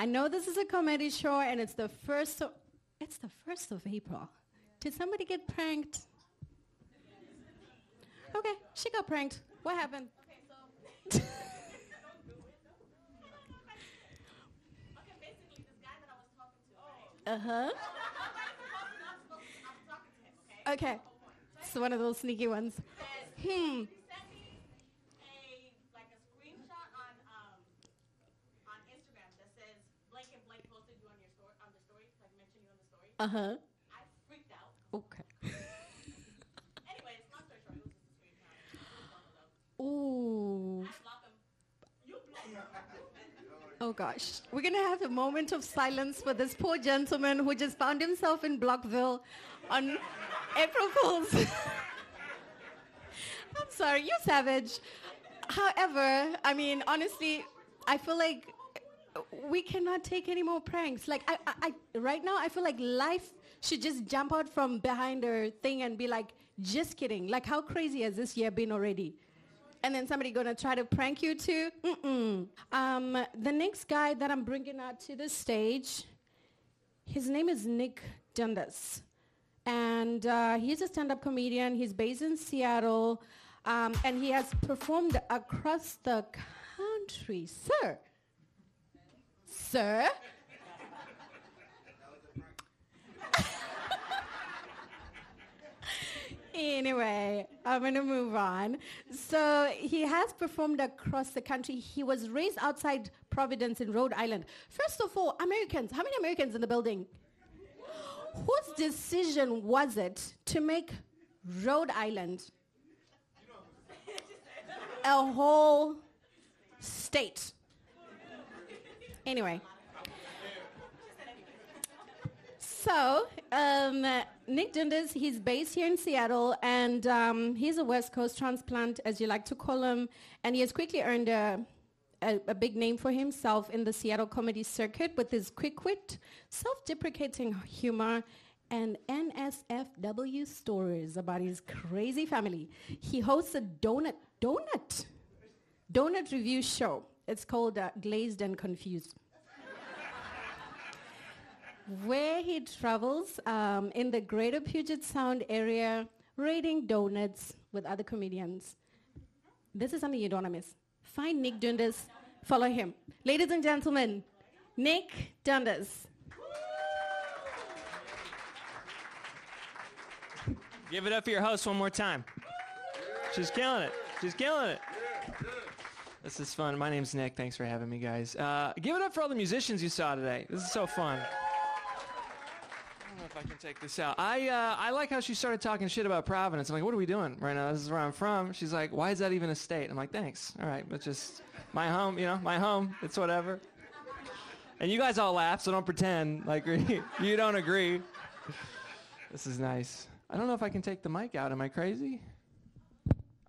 I know this is a comedy show and it's the first of, it's the first of April. Did somebody get pranked? Okay, she got pranked. What happened? Uh-huh. Okay. It's one of those sneaky ones. Hmm. Uh huh. I freaked out. Okay. Anyways, long story short, it was just a screenshot. Ooh. I block him. You block him. Oh gosh. We're gonna have a moment of silence for this poor gentleman who just found himself in Blockville on April Fool's. I'm sorry, you're savage. However, I mean, honestly, I feel like we cannot take any more pranks. Like, I, I, I, right now, I feel like life should just jump out from behind her thing and be like, just kidding. Like, how crazy has this year been already? And then somebody gonna try to prank you too? Mm-mm. Um, the next guy that I'm bringing out to the stage, his name is Nic Dundas. And uh, he's a stand-up comedian. He's based in Seattle. Um, and he has performed across the country. Sir, Sir? anyway, I'm going to move on. So he has performed across the country. He was raised outside Providence in Rhode Island. First of all, Americans. How many Americans in the building? Whose decision was it to make Rhode Island a whole state? Anyway. So, um, Nic Dundas, he's based here in Seattle, and um, he's a West Coast transplant, as you like to call him, and he has quickly earned a, a, a big name for himself in the Seattle comedy circuit with his quick wit, self-deprecating humor, and NSFW stories about his crazy family. He hosts a donut, donut, donut review show. It's called uh, Glazed and Confused where he travels um, in the greater Puget Sound area, raiding donuts with other comedians. This is something you don't want to miss. Find Nic Dundas, follow him. Ladies and gentlemen, Nic Dundas. Give it up for your host one more time. She's killing it. She's killing it. This is fun. My name's Nick. Thanks for having me, guys. Uh, give it up for all the musicians you saw today. This is so fun. I don't know if I can take this out. I uh, I like how she started talking shit about Providence. I'm like, what are we doing right now? This is where I'm from. She's like, why is that even a state? I'm like, thanks. All right, but just my home. You know, my home. It's whatever. And you guys all laugh, so don't pretend like you don't agree. This is nice. I don't know if I can take the mic out. Am I crazy?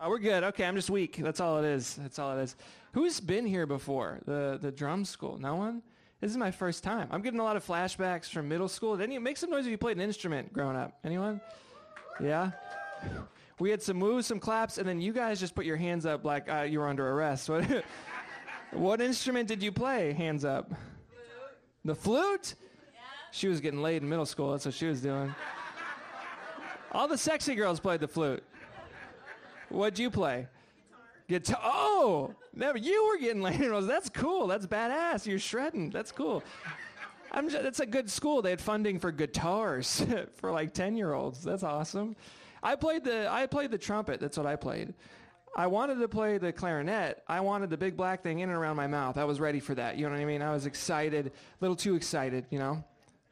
Oh, we're good. Okay, I'm just weak. That's all it is. That's all it is. Who's been here before? The the drum school? No one? This is my first time. I'm getting a lot of flashbacks from middle school. Did any make some noise if you played an instrument growing up? Anyone? Yeah. We had some moves, some claps, and then you guys just put your hands up like uh, you were under arrest. What, what instrument did you play? Hands up. The flute? Yeah. She was getting laid in middle school. That's what she was doing. All the sexy girls played the flute. What'd you play? Guitar. Oh, never. You were getting laid in That's cool. That's badass. You're shredding. That's cool. I'm just, that's a good school. They had funding for guitars for like 10 year olds. That's awesome. I played the I played the trumpet. That's what I played. I wanted to play the clarinet. I wanted the big black thing in and around my mouth. I was ready for that. You know what I mean? I was excited, a little too excited, you know?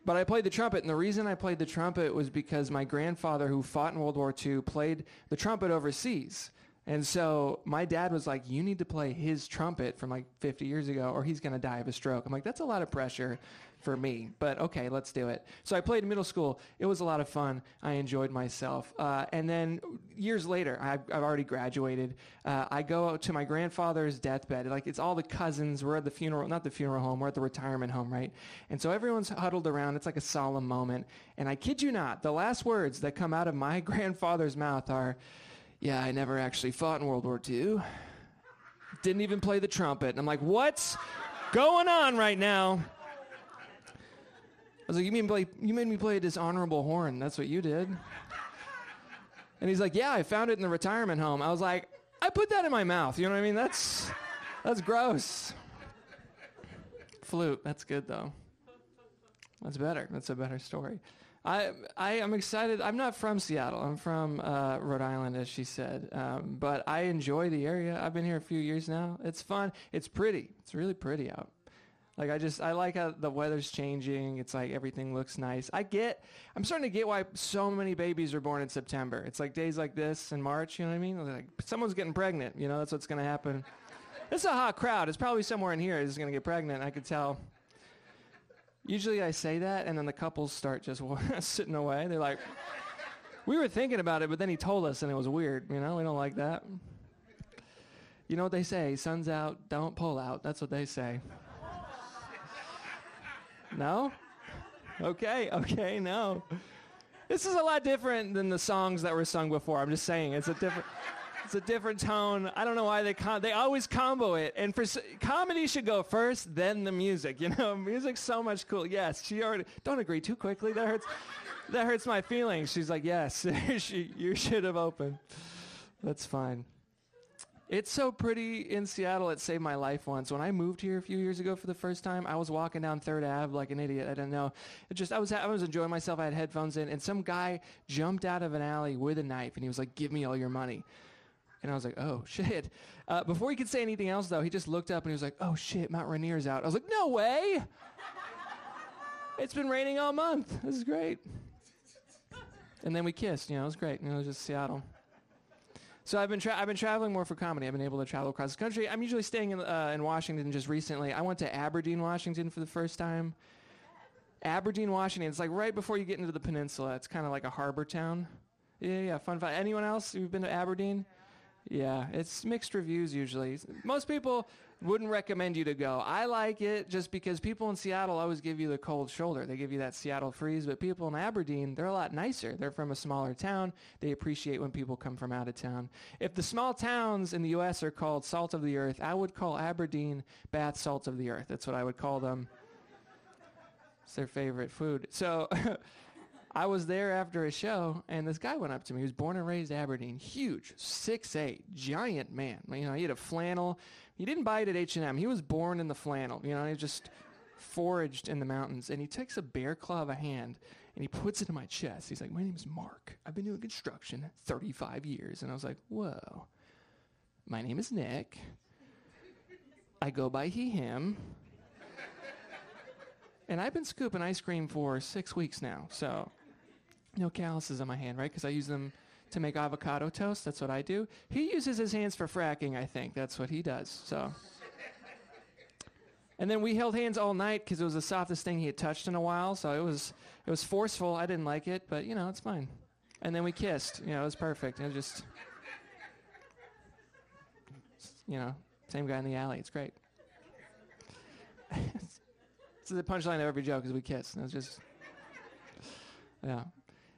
But I played the trumpet, and the reason I played the trumpet was because my grandfather, who fought in World War II, played the trumpet overseas. And so my dad was like, You need to play his trumpet from like 50 years ago, or he's going to die of a stroke. I'm like, That's a lot of pressure for me, but okay, let's do it. So I played in middle school. It was a lot of fun. I enjoyed myself. Uh, and then years later, I've, I've already graduated. Uh, I go to my grandfather's deathbed. Like it's all the cousins. We're at the funeral, not the funeral home. We're at the retirement home, right? And so everyone's huddled around. It's like a solemn moment. And I kid you not, the last words that come out of my grandfather's mouth are, "Yeah, I never actually fought in World War II. Didn't even play the trumpet." And I'm like, "What's going on right now?" I was like, you mean play, you made me play a dishonorable horn. That's what you did. And he's like, yeah, I found it in the retirement home. I was like, I put that in my mouth. You know what I mean? That's that's gross. Flute. That's good though. That's better. That's a better story. I I am excited. I'm not from Seattle. I'm from uh, Rhode Island, as she said. Um, but I enjoy the area. I've been here a few years now. It's fun. It's pretty. It's really pretty out. Like I just I like how the weather's changing. It's like everything looks nice. I get I'm starting to get why so many babies are born in September. It's like days like this in March, you know what I mean? Like someone's getting pregnant, you know, that's what's going to happen. It's a hot crowd. It's probably somewhere in here is going to get pregnant. I could tell. Usually I say that and then the couples start just sitting away. They're like we were thinking about it, but then he told us and it was weird, you know? We don't like that. You know what they say? Sun's out, don't pull out. That's what they say. No? Okay, okay, no. This is a lot different than the songs that were sung before. I'm just saying, it's a different it's a different tone. I don't know why they com- they always combo it. And for comedy should go first, then the music. You know, music's so much cool. Yes, she already don't agree too quickly. That hurts. That hurts my feelings. She's like, yes, you should have opened. That's fine. It's so pretty in Seattle. It saved my life once. When I moved here a few years ago for the first time, I was walking down Third Ave like an idiot. I didn't know. It just I was I was enjoying myself. I had headphones in, and some guy jumped out of an alley with a knife, and he was like, "Give me all your money." And I was like, "Oh shit!" Uh, before he could say anything else, though, he just looked up and he was like, "Oh shit, Mount Rainier's out." I was like, "No way!" it's been raining all month. This is great. And then we kissed. You know, it was great. You know, it was just Seattle. So I've been tra- I've been traveling more for comedy. I've been able to travel across the country. I'm usually staying in uh, in Washington. Just recently, I went to Aberdeen, Washington, for the first time. Aberdeen, Washington. It's like right before you get into the peninsula. It's kind of like a harbor town. Yeah, yeah, fun fact. Anyone else who've been to Aberdeen? Yeah, it's mixed reviews usually. Most people wouldn't recommend you to go. I like it just because people in Seattle always give you the cold shoulder. They give you that Seattle freeze, but people in Aberdeen, they're a lot nicer. They're from a smaller town. They appreciate when people come from out of town. If the small towns in the US are called salt of the earth, I would call Aberdeen bath salt of the earth. That's what I would call them. It's their favorite food. So I was there after a show, and this guy went up to me. He was born and raised Aberdeen, huge, six eight, giant man. You know, he had a flannel. He didn't buy it at H and M. He was born in the flannel. You know, he just foraged in the mountains. And he takes a bear claw of a hand and he puts it in my chest. He's like, "My name is Mark. I've been doing construction 35 years." And I was like, "Whoa." My name is Nick. I go by he him. And I've been scooping ice cream for six weeks now, so no calluses on my hand, right? Because I use them to make avocado toast. That's what I do. He uses his hands for fracking, I think. That's what he does. So. And then we held hands all night because it was the softest thing he had touched in a while. So it was it was forceful. I didn't like it, but you know it's fine. And then we kissed. You know it was perfect. It was just you know same guy in the alley. It's great. it's the punchline of every joke is we kiss. And it was just yeah.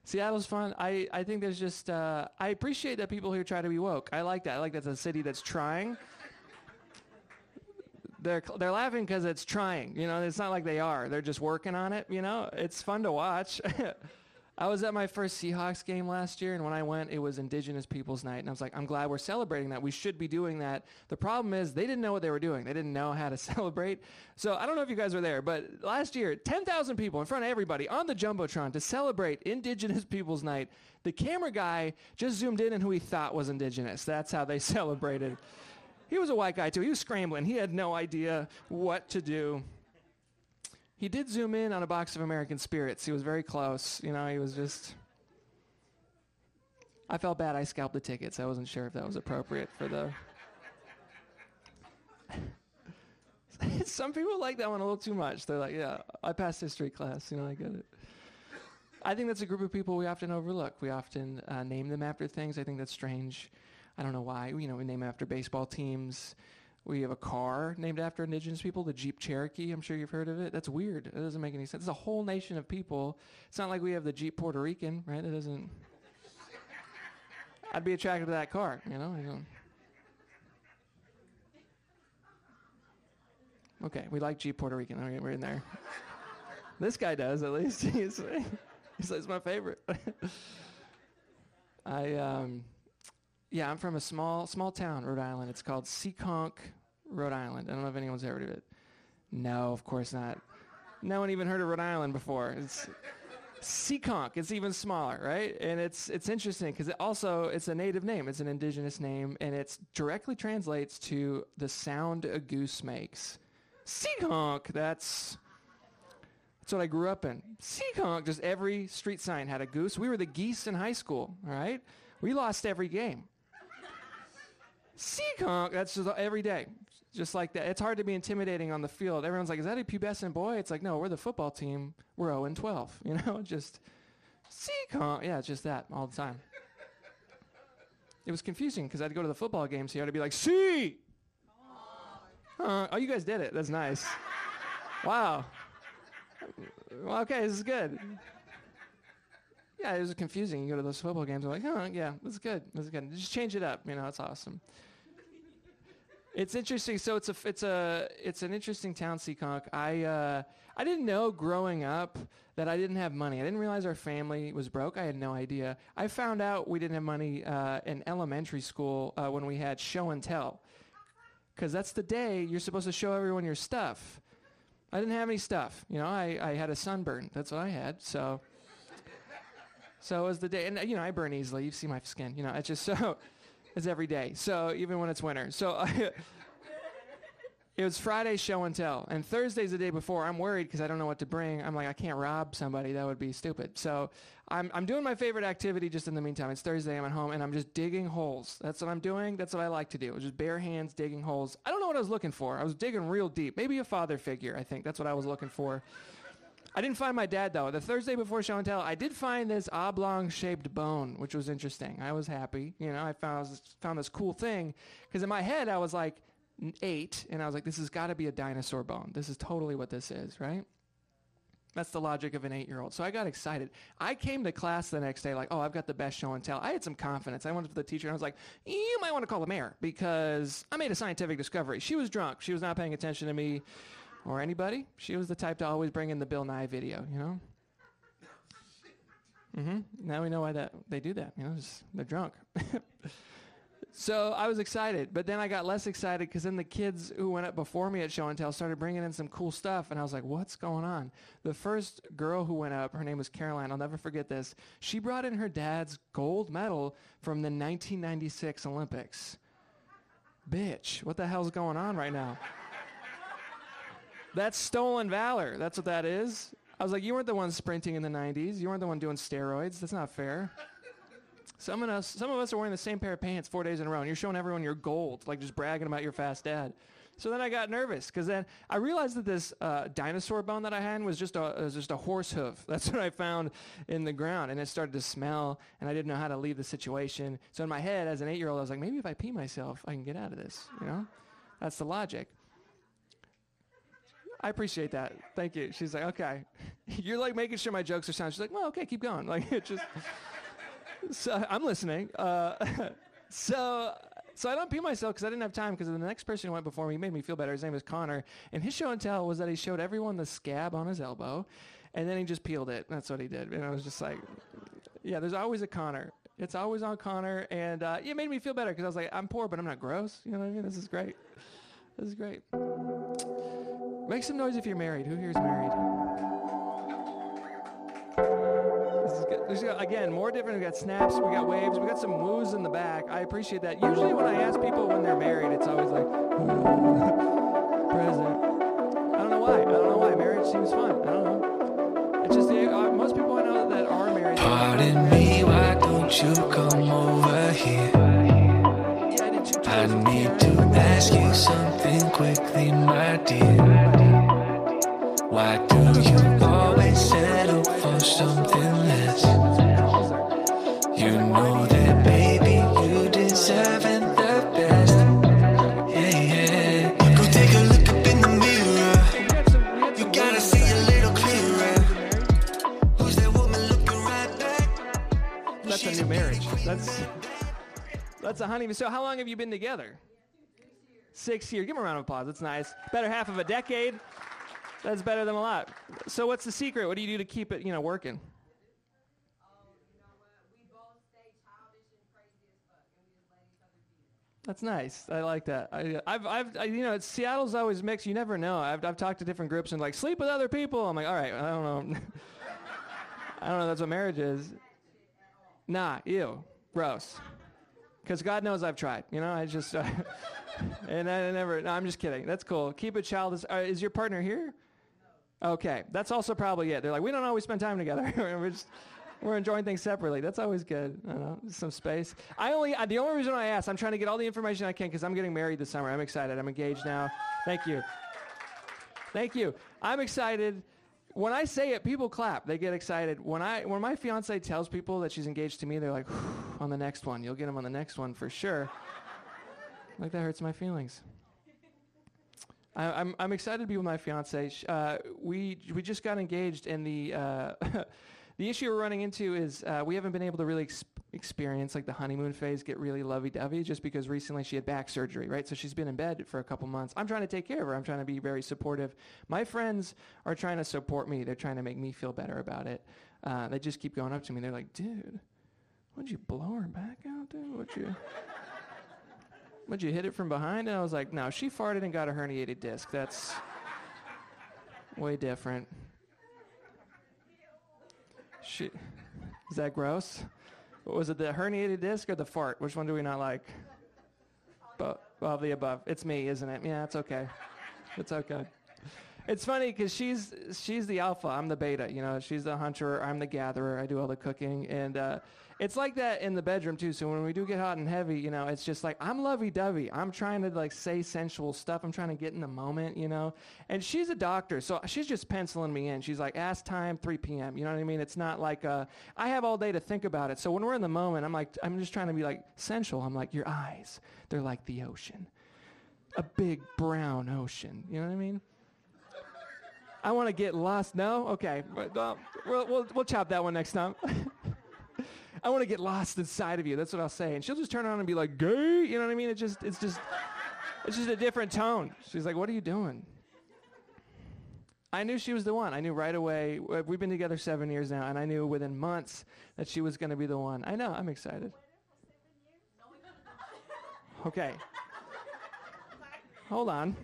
Seattle's fun. I, I think there's just uh, I appreciate that people here try to be woke. I like that. I like that's a city that's trying. They're they're laughing because it's trying. You know, it's not like they are. They're just working on it. You know, it's fun to watch. I was at my first Seahawks game last year, and when I went, it was Indigenous Peoples Night, and I was like, I'm glad we're celebrating that. We should be doing that. The problem is they didn't know what they were doing. They didn't know how to celebrate. So I don't know if you guys were there, but last year, 10,000 people in front of everybody on the jumbotron to celebrate Indigenous Peoples Night. The camera guy just zoomed in on who he thought was Indigenous. That's how they celebrated. He was a white guy too. He was scrambling. He had no idea what to do. He did zoom in on a box of American Spirits. He was very close. You know, he was just. I felt bad. I scalped the tickets. I wasn't sure if that was appropriate for the. Some people like that one a little too much. They're like, yeah, I passed history class. You know, I get it. I think that's a group of people we often overlook. We often uh, name them after things. I think that's strange. I don't know why. You know, we name after baseball teams. We have a car named after indigenous people, the Jeep Cherokee. I'm sure you've heard of it. That's weird. It doesn't make any sense. It's a whole nation of people. It's not like we have the Jeep Puerto Rican, right? It doesn't. I'd be attracted to that car, you know? Okay, we like Jeep Puerto Rican. We're in there. This guy does at least. he's, he's, he's my favorite. I um, yeah, I'm from a small small town, Rhode Island. It's called Seekonk, Rhode Island. I don't know if anyone's heard of it. No, of course not. No one even heard of Rhode Island before. It's Seekonk. It's even smaller, right? And it's it's interesting because it also it's a native name. It's an indigenous name, and it directly translates to the sound a goose makes. Seekonk. That's that's what I grew up in. Seekonk. Just every street sign had a goose. We were the geese in high school. All right, we lost every game. Seekonk. That's just every day just like that. It's hard to be intimidating on the field. Everyone's like, "Is that a pubescent boy?" It's like, no, we're the football team. We're 0 and 12. You know, just Seekonk. Yeah, it's just that all the time. It was confusing because I'd go to the football games here. I'd be like, "See." Uh, oh, you guys did it. That's nice. wow. Well, okay, this is good. Yeah, it was confusing. You go to those football games, I'm like, oh, yeah, this is good. This is good. Just change it up. You know, it's awesome. It's interesting. So it's a it's a it's an interesting town, Seekonk. I uh, I didn't know growing up that I didn't have money. I didn't realize our family was broke. I had no idea. I found out we didn't have money uh, in elementary school uh, when we had show and tell, because that's the day you're supposed to show everyone your stuff. I didn't have any stuff. You know, I, I had a sunburn. That's what I had. So. So it was the day, and you know I burn easily. You see my skin. You know, it's just so every day. So even when it's winter. So it was Friday show and tell, and Thursday's the day before. I'm worried because I don't know what to bring. I'm like, I can't rob somebody. That would be stupid. So I'm I'm doing my favorite activity just in the meantime. It's Thursday. I'm at home and I'm just digging holes. That's what I'm doing. That's what I like to do. Just bare hands digging holes. I don't know what I was looking for. I was digging real deep. Maybe a father figure. I think that's what I was looking for. I didn't find my dad though. The Thursday before show and tell, I did find this oblong shaped bone, which was interesting. I was happy. You know, I found found this cool thing because in my head I was like eight, and I was like, this has got to be a dinosaur bone. This is totally what this is, right? That's the logic of an eight year old. So I got excited. I came to class the next day like, oh, I've got the best show and tell. I had some confidence. I went up to the teacher and I was like, you might want to call the mayor because I made a scientific discovery. She was drunk. She was not paying attention to me or anybody. She was the type to always bring in the Bill Nye video, you know? Mm-hmm. Now we know why that they do that. You know, just, they're drunk. so I was excited, but then I got less excited because then the kids who went up before me at show and tell started bringing in some cool stuff, and I was like, "What's going on?" The first girl who went up, her name was Caroline. I'll never forget this. She brought in her dad's gold medal from the 1996 Olympics. Bitch, what the hell's going on right now? That's stolen valor. That's what that is. I was like, you weren't the one sprinting in the 90s. You weren't the one doing steroids. That's not fair. Some of us, some of us are wearing the same pair of pants four days in a row, and you're showing everyone your gold, like just bragging about your fast dad. So then I got nervous because then I realized that this uh, dinosaur bone that I had was just a was just a horse hoof. That's what I found in the ground, and it started to smell, and I didn't know how to leave the situation. So in my head, as an eight year old, I was like, maybe if I pee myself, I can get out of this. You know, that's the logic. I appreciate that. Thank you. She's like, okay. You're like making sure my jokes are sound. She's like, well, okay, keep going. Like, it just. so I'm listening. Uh, so. So I don't pee myself because I didn't have time because the next person who went before me made me feel better. His name was Connor, and his show and tell was that he showed everyone the scab on his elbow, and then he just peeled it. That's what he did, and I was just like, "Yeah, there's always a Connor. It's always on Connor," and uh, it made me feel better because I was like, "I'm poor, but I'm not gross." You know what I mean? This is great. This is great. Make some noise if you're married. Who here is married? This is good. There's, again, more different. We got snaps, we got waves, we got some woos in the back. I appreciate that. Usually, when I ask people when they're married, it's always like present. I don't know why. I don't know why. Marriage seems fun. I don't know. It's just uh, most people I know that are married. Pardon me, why don't you come over here? I need to ask you something quickly, my dear. Why do you always settle for something less? You know that, baby, you deserving the best. Yeah, yeah. Go take a look up in the mirror. You gotta see a little clearer. Who's that woman looking right back? That's a new marriage. That's that's a honeymoon. So how long have you been together? Six years. Give him a round of applause. That's nice. Better half of a decade. That's better than a lot. So what's the secret? What do you do to keep it, you know, working? That's nice. I like that. I, I've, I've, I, you know, it's, Seattle's always mixed. You never know. I've, I've talked to different groups and like sleep with other people. I'm like, all right, I don't know. I don't know. That's what marriage is. Nah, ew, gross. Because God knows I've tried. You know, I just, uh, and I never. No, I'm just kidding. That's cool. Keep it childish. Uh, is your partner here? No. Okay, that's also probably it. They're like, we don't always spend time together. We're just we're enjoying things separately. That's always good. I don't know, some space. I only the only reason I asked, I'm trying to get all the information I can because I'm getting married this summer. I'm excited. I'm engaged now. Thank you. Thank you. I'm excited. When I say it, people clap. They get excited. When I when my fiance tells people that she's engaged to me, they're like, on the next one. You'll get them on the next one for sure. Like that hurts my feelings. I, am I'm, I'm excited to be with my fiance. Uh, we we just got engaged, and the uh, the issue we're running into is uh, we haven't been able to really ex- experience like the honeymoon phase, get really lovey-dovey, just because recently she had back surgery, right? So she's been in bed for a couple months. I'm trying to take care of her. I'm trying to be very supportive. My friends are trying to support me. They're trying to make me feel better about it. Uh, they just keep going up to me. They're like, "Dude, would you blow her back out, dude? Would you?" Would you hit it from behind? And I was like, no, she farted and got a herniated disc. That's way different. She, is that gross? Was it, the herniated disc or the fart? Which one do we not like? All of the above. It's me, isn't it? Yeah, it's okay. It's okay. It's funny because she's she's the alpha, I'm the beta. You know, she's the hunter, I'm the gatherer. I do all the cooking, and uh, it's like that in the bedroom too. So when we do get hot and heavy, you know, it's just like I'm lovey-dovey. I'm trying to like say sensual stuff. I'm trying to get in the moment, you know. And she's a doctor, so she's just penciling me in. She's like, ask time, 3 p.m. You know what I mean? It's not like uh, I have all day to think about it. So when we're in the moment, I'm like, I'm just trying to be like sensual. I'm like, your eyes, they're like the ocean, a big brown ocean. You know what I mean? I want to get lost. No? Okay. Well, um, we'll, we'll, we'll chop that one next time. I want to get lost inside of you. That's what I'll say. And she'll just turn around and be like, gay. You know what I mean? It just, it's just, it's just a different tone. She's like, what are you doing? I knew she was the one. I knew right away. We've been together seven years now, and I knew within months that she was going to be the one. I know. I'm excited. Okay. Hold on.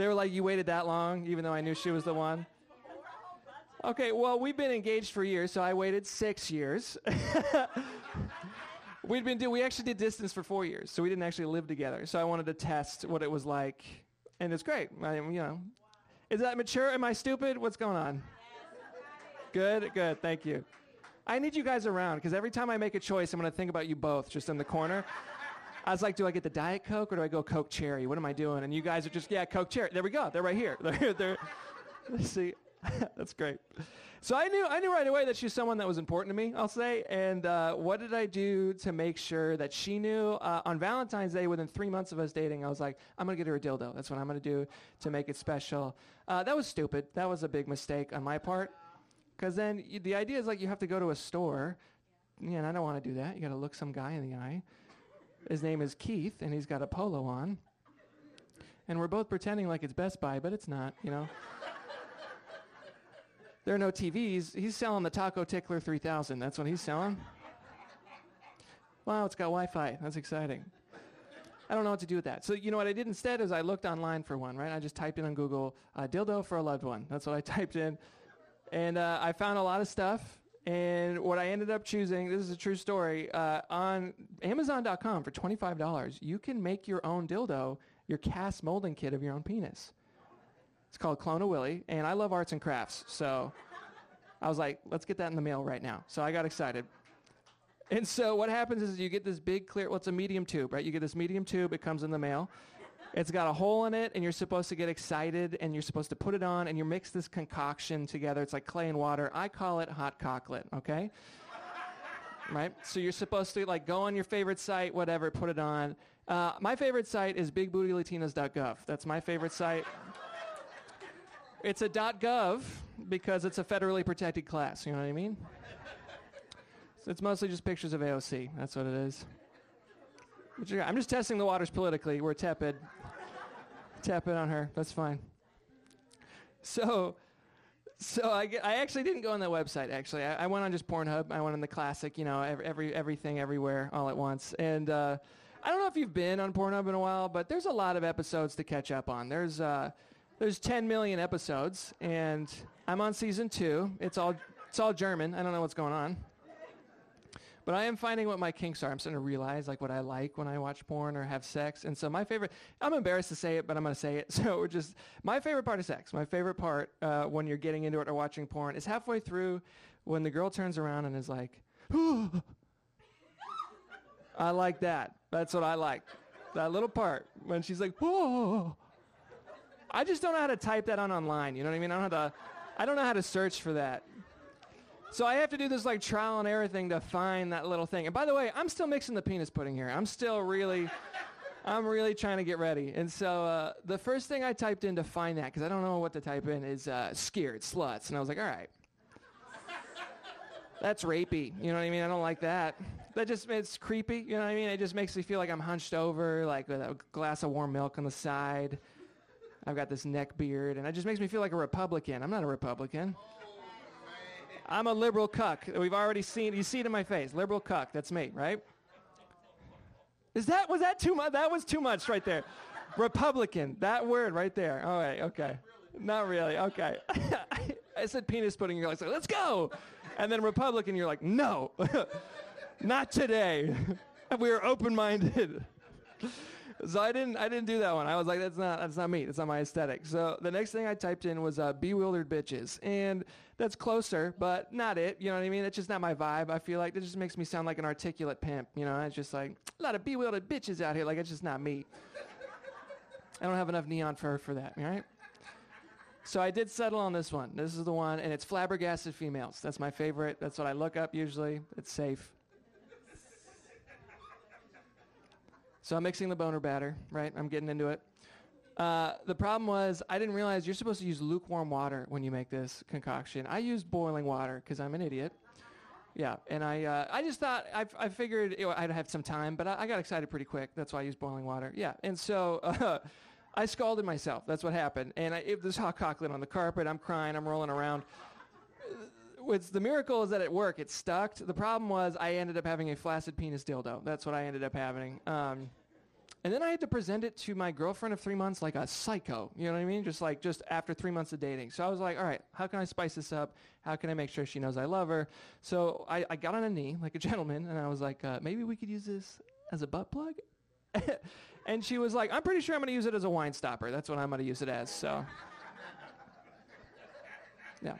They were like, you waited that long, even though I knew she was the one? Okay, well, we've been engaged for years, so I waited six years. We'd been do we actually did distance for four years, so we didn't actually live together. So I wanted to test what it was like, and it's great. I, you know, is that mature? Am I stupid? What's going on? Good, good. Thank you. I need you guys around because every time I make a choice, I'm going to think about you both just in the corner. I was like, do I get the Diet Coke or do I go Coke Cherry? What am I doing? And you guys are just, yeah, Coke Cherry. There we go. They're right here. They're, they're, see, That's great. So I knew I knew right away that she's someone that was important to me. I'll say. And uh, what did I do to make sure that she knew? Uh, on Valentine's Day, within three months of us dating, I was like, I'm gonna get her a dildo. That's what I'm gonna do to make it special. Uh, that was stupid. That was a big mistake on my part. Because then the idea is like you have to go to a store. Yeah, and I don't want to do that. You got to look some guy in the eye. His name is Keith, and he's got a polo on. And we're both pretending like it's Best Buy, but it's not. You know. There are no TVs. He's selling the Taco Tickler 3000. That's what he's selling. Wow, it's got Wi Fi. That's exciting. I don't know what to do with that. So, you know what I did instead is I looked online for one, right? I just typed in on Google, uh, dildo for a loved one. That's what I typed in. And uh, I found a lot of stuff. And what I ended up choosing, this is a true story, uh, on Amazon.com for $25, you can make your own dildo, your cast molding kit of your own penis. It's called Clone a Willy, and I love arts and crafts, so I was like, let's get that in the mail right now. So I got excited. And so what happens is you get this big clear, well, it's a medium tube, right? You get this medium tube, it comes in the mail. It's got a hole in it, and you're supposed to get excited, and you're supposed to put it on, and you mix this concoction together. It's like clay and water. I call it hot cocklet, okay? right? So you're supposed to like go on your favorite site, whatever, put it on. Uh, my favorite site is bigbootylatinas.gov. That's my favorite site. It's a .gov because it's a federally protected class. You know what I mean? So it's mostly just pictures of AOC. That's what it is. I'm just testing the waters politically. We're tepid. Tepid on her. That's fine. so, so I, I actually didn't go on that website. Actually, I, I went on just Pornhub. I went on the classic, you know, every, every everything everywhere all at once. And uh, I don't know if you've been on Pornhub in a while, but there's a lot of episodes to catch up on. There's uh, there's 10 million episodes, and I'm on season two. It's all it's all German. I don't know what's going on. But I am finding what my kinks are. I'm starting to realize like what I like when I watch porn or have sex. And so my favorite, I'm embarrassed to say it, but I'm going to say it. So just, my favorite part of sex, my favorite part uh, when you're getting into it or watching porn is halfway through when the girl turns around and is like, I like that. That's what I like. That little part when she's like. I just don't know how to type that on online. You know what I mean? I don't to, I don't know how to search for that. So I have to do this like trial and error thing to find that little thing. And by the way, I'm still mixing the penis pudding here. I'm still really, I'm really trying to get ready. And so uh, the first thing I typed in to find that, because I don't know what to type in, is uh, scared sluts. And I was like, all right. That's rapey. You know what I mean? I don't like that. That just, it's creepy. You know what I mean? It just makes me feel like I'm hunched over, like with a glass of warm milk on the side. I've got this neck beard, and it just makes me feel like a Republican. I'm not a Republican. I'm a liberal cuck. We've already seen. You see it in my face. Liberal cuck. That's me, right? Is that was that too much? That was too much right there. Republican. That word right there. All right. Okay. Not really. Okay. I said penis pudding. You're like, let's go. And then Republican. You're like, no, not today. we are open-minded. So I didn't I didn't do that one. I was like, that's not that's not me. That's not my aesthetic. So the next thing I typed in was uh, bewildered bitches, and that's closer, but not it. You know what I mean? It's just not my vibe. I feel like that just makes me sound like an articulate pimp. You know, it's just like a lot of bewildered bitches out here. Like it's just not me. I don't have enough neon fur for that. All right. So I did settle on this one. This is the one, and it's flabbergasted females. That's my favorite. That's what I look up usually. It's safe. So I'm mixing the boner batter, right? I'm getting into it. Uh, the problem was I didn't realize you're supposed to use lukewarm water when you make this concoction. I used boiling water because I'm an idiot. Yeah, and I uh, I just thought I, I figured I'd have some time, but I, I, got excited pretty quick. That's why I used boiling water. Yeah, and so uh, I scalded myself. That's what happened. And I, it, this hot cocklet on the carpet. I'm crying. I'm rolling around. The miracle is that it worked. It stuck. The problem was I ended up having a flaccid penis dildo. That's what I ended up having. Um, and then I had to present it to my girlfriend of three months like a psycho. You know what I mean? Just like just after three months of dating. So I was like, all right, how can I spice this up? How can I make sure she knows I love her? So I, I got on a knee like a gentleman, and I was like, uh, maybe we could use this as a butt plug. and she was like, I'm pretty sure I'm going to use it as a wine stopper. That's what I'm going to use it as. So yeah.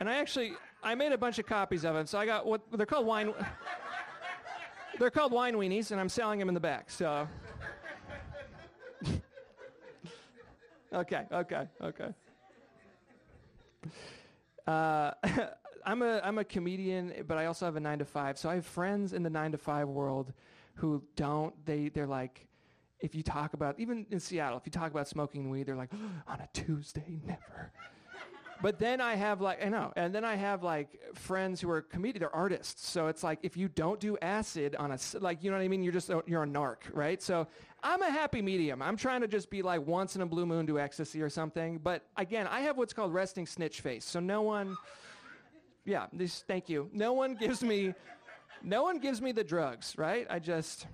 And I actually I made a bunch of copies of it. So I got what they're called wine. They're called wine weenies, and I'm selling them in the back. So. okay, okay, okay. Uh, I'm a I'm a comedian, but I also have a nine to five. So I have friends in the nine to five world who don't. They they're like, if you talk about even in Seattle, if you talk about smoking weed, they're like, on a Tuesday, never but then I have like I know, and then I have like friends who are comedians, they're artists. So it's like if you don't do acid on a like you know what I mean, you're just you're a narc, right? So I'm a happy medium. I'm trying to just be like once in a blue moon do ecstasy or something. But again, I have what's called resting snitch face. So no one, yeah, this thank you. No one gives me, no one gives me the drugs, right? I just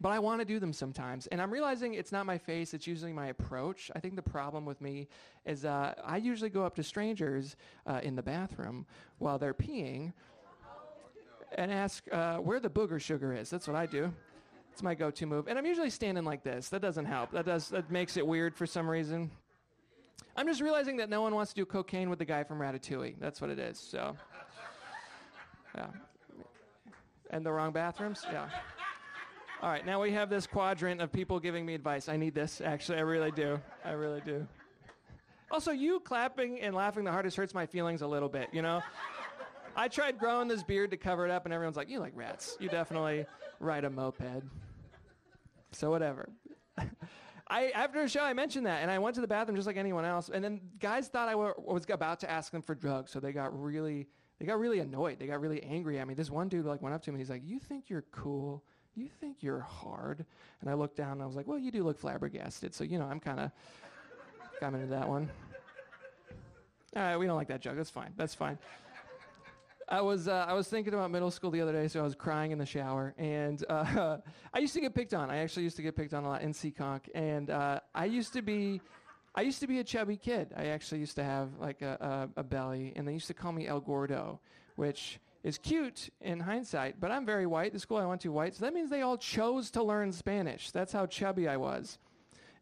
but I want to do them sometimes. And I'm realizing it's not my face, it's usually my approach. I think the problem with me is uh, I usually go up to strangers uh, in the bathroom while they're peeing and ask uh, where the booger sugar is. That's what I do. It's my go to move. And I'm usually standing like this. That doesn't help. That, does, that makes it weird for some reason. I'm just realizing that no one wants to do cocaine with the guy from Ratatouille. That's what it is. So, yeah. And the wrong bathrooms? Yeah. All right, now we have this quadrant of people giving me advice. I need this, actually. I really do. I really do. Also, you clapping and laughing the hardest hurts my feelings a little bit, you know? I tried growing this beard to cover it up, and everyone's like, you like rats. You definitely ride a moped. So, whatever. I, after a show, I mentioned that, and I went to the bathroom just like anyone else. And then guys thought I was about to ask them for drugs, so they got really, they got really annoyed. They got really angry at me. This one dude like went up to me. And he's like, "You think you're cool? You think you're hard?" And I looked down and I was like, "Well, you do look flabbergasted, so you know I'm kind of." I'm into that one. All right, we don't like that joke. That's fine. That's fine. I was uh, I was thinking about middle school the other day, so I was crying in the shower, and uh, I used to get picked on. I actually used to get picked on a lot in Seekonk, and uh, I used to be. I used to be a chubby kid. I actually used to have like a, a, a belly, and they used to call me El Gordo, which is cute in hindsight, but I'm very white. The school I went to white, so that means they all chose to learn Spanish. That's how chubby I was.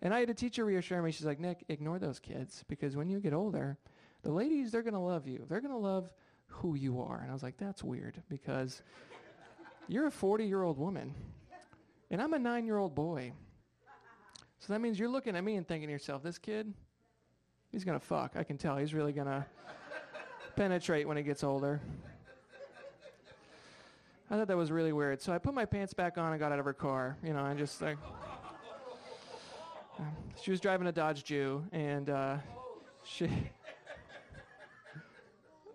And I had a teacher reassure me. She's like, Nick, ignore those kids because when you get older, the ladies, they're going to love you. They're going to love who you are. And I was like, that's weird because you're a 40 year old woman and I'm a nine year old boy. So that means you're looking at me and thinking to yourself, this kid, he's going to fuck. I can tell. He's really going to penetrate when he gets older. I thought that was really weird. So I put my pants back on and got out of her car, you know, and just like. She was driving a Dodge Jew, and uh, she.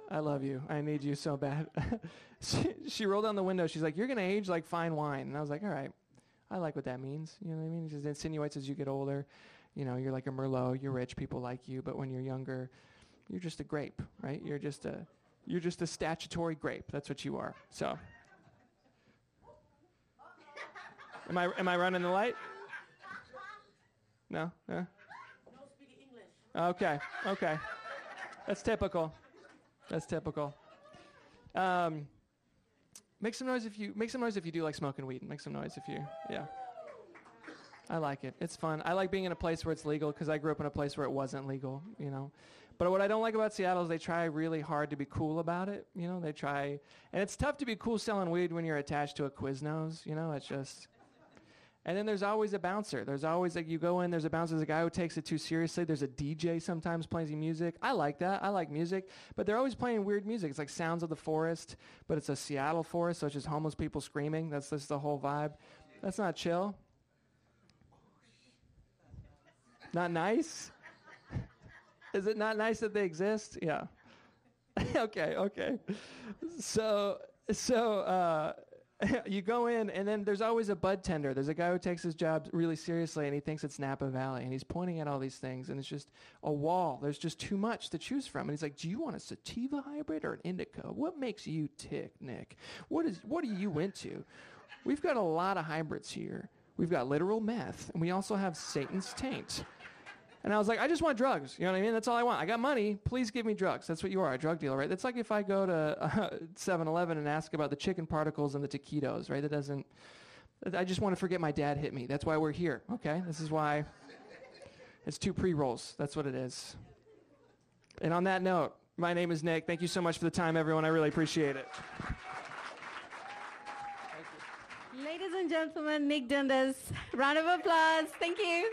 I love you. I need you so bad. she, she rolled down the window. She's like, "You're gonna age like fine wine," and I was like, "All right, I like what that means." You know what I mean? It just insinuates as you get older, you know, you're like a Merlot. You're rich. People like you, but when you're younger, you're just a grape, right? You're just a, you're just a statutory grape. That's what you are. So. Am I am I running the light? No? Uh? No speaking English. Okay, okay. That's typical. That's typical. Um, make some noise if you make some noise if you do like smoking weed. Make some noise if you yeah. I like it. It's fun. I like being in a place where it's legal because I grew up in a place where it wasn't legal. You know. But what I don't like about Seattle is they try really hard to be cool about it. You know, they try, and it's tough to be cool selling weed when you're attached to a Quiznos. You know, it's just. And then there's always a bouncer. There's always like you go in, there's a bouncer, there's a guy who takes it too seriously. There's a DJ sometimes playing music. I like that. I like music, but they're always playing weird music. It's like sounds of the forest, but it's a Seattle forest, so it's just homeless people screaming. That's just the whole vibe. That's not chill. Not nice. Is it not nice that they exist? Yeah. okay, okay. So so uh you go in, and then there's always a bud tender. There's a guy who takes his job really seriously, and he thinks it's Napa Valley, and he's pointing at all these things, and it's just a wall. There's just too much to choose from. And he's like, "Do you want a sativa hybrid or an indica? What makes you tick, Nick? What is what are you into? We've got a lot of hybrids here. We've got literal meth, and we also have Satan's taint." And I was like, I just want drugs. You know what I mean? That's all I want. I got money. Please give me drugs. That's what you are, a drug dealer, right? That's like if I go to uh, 7-Eleven and ask about the chicken particles and the taquitos, right? That doesn't. I just want to forget my dad hit me. That's why we're here. Okay, this is why. It's two pre-rolls. That's what it is. And on that note, my name is Nick. Thank you so much for the time, everyone. I really appreciate it. Ladies and gentlemen, Nic Dundas. Round of applause. Thank you.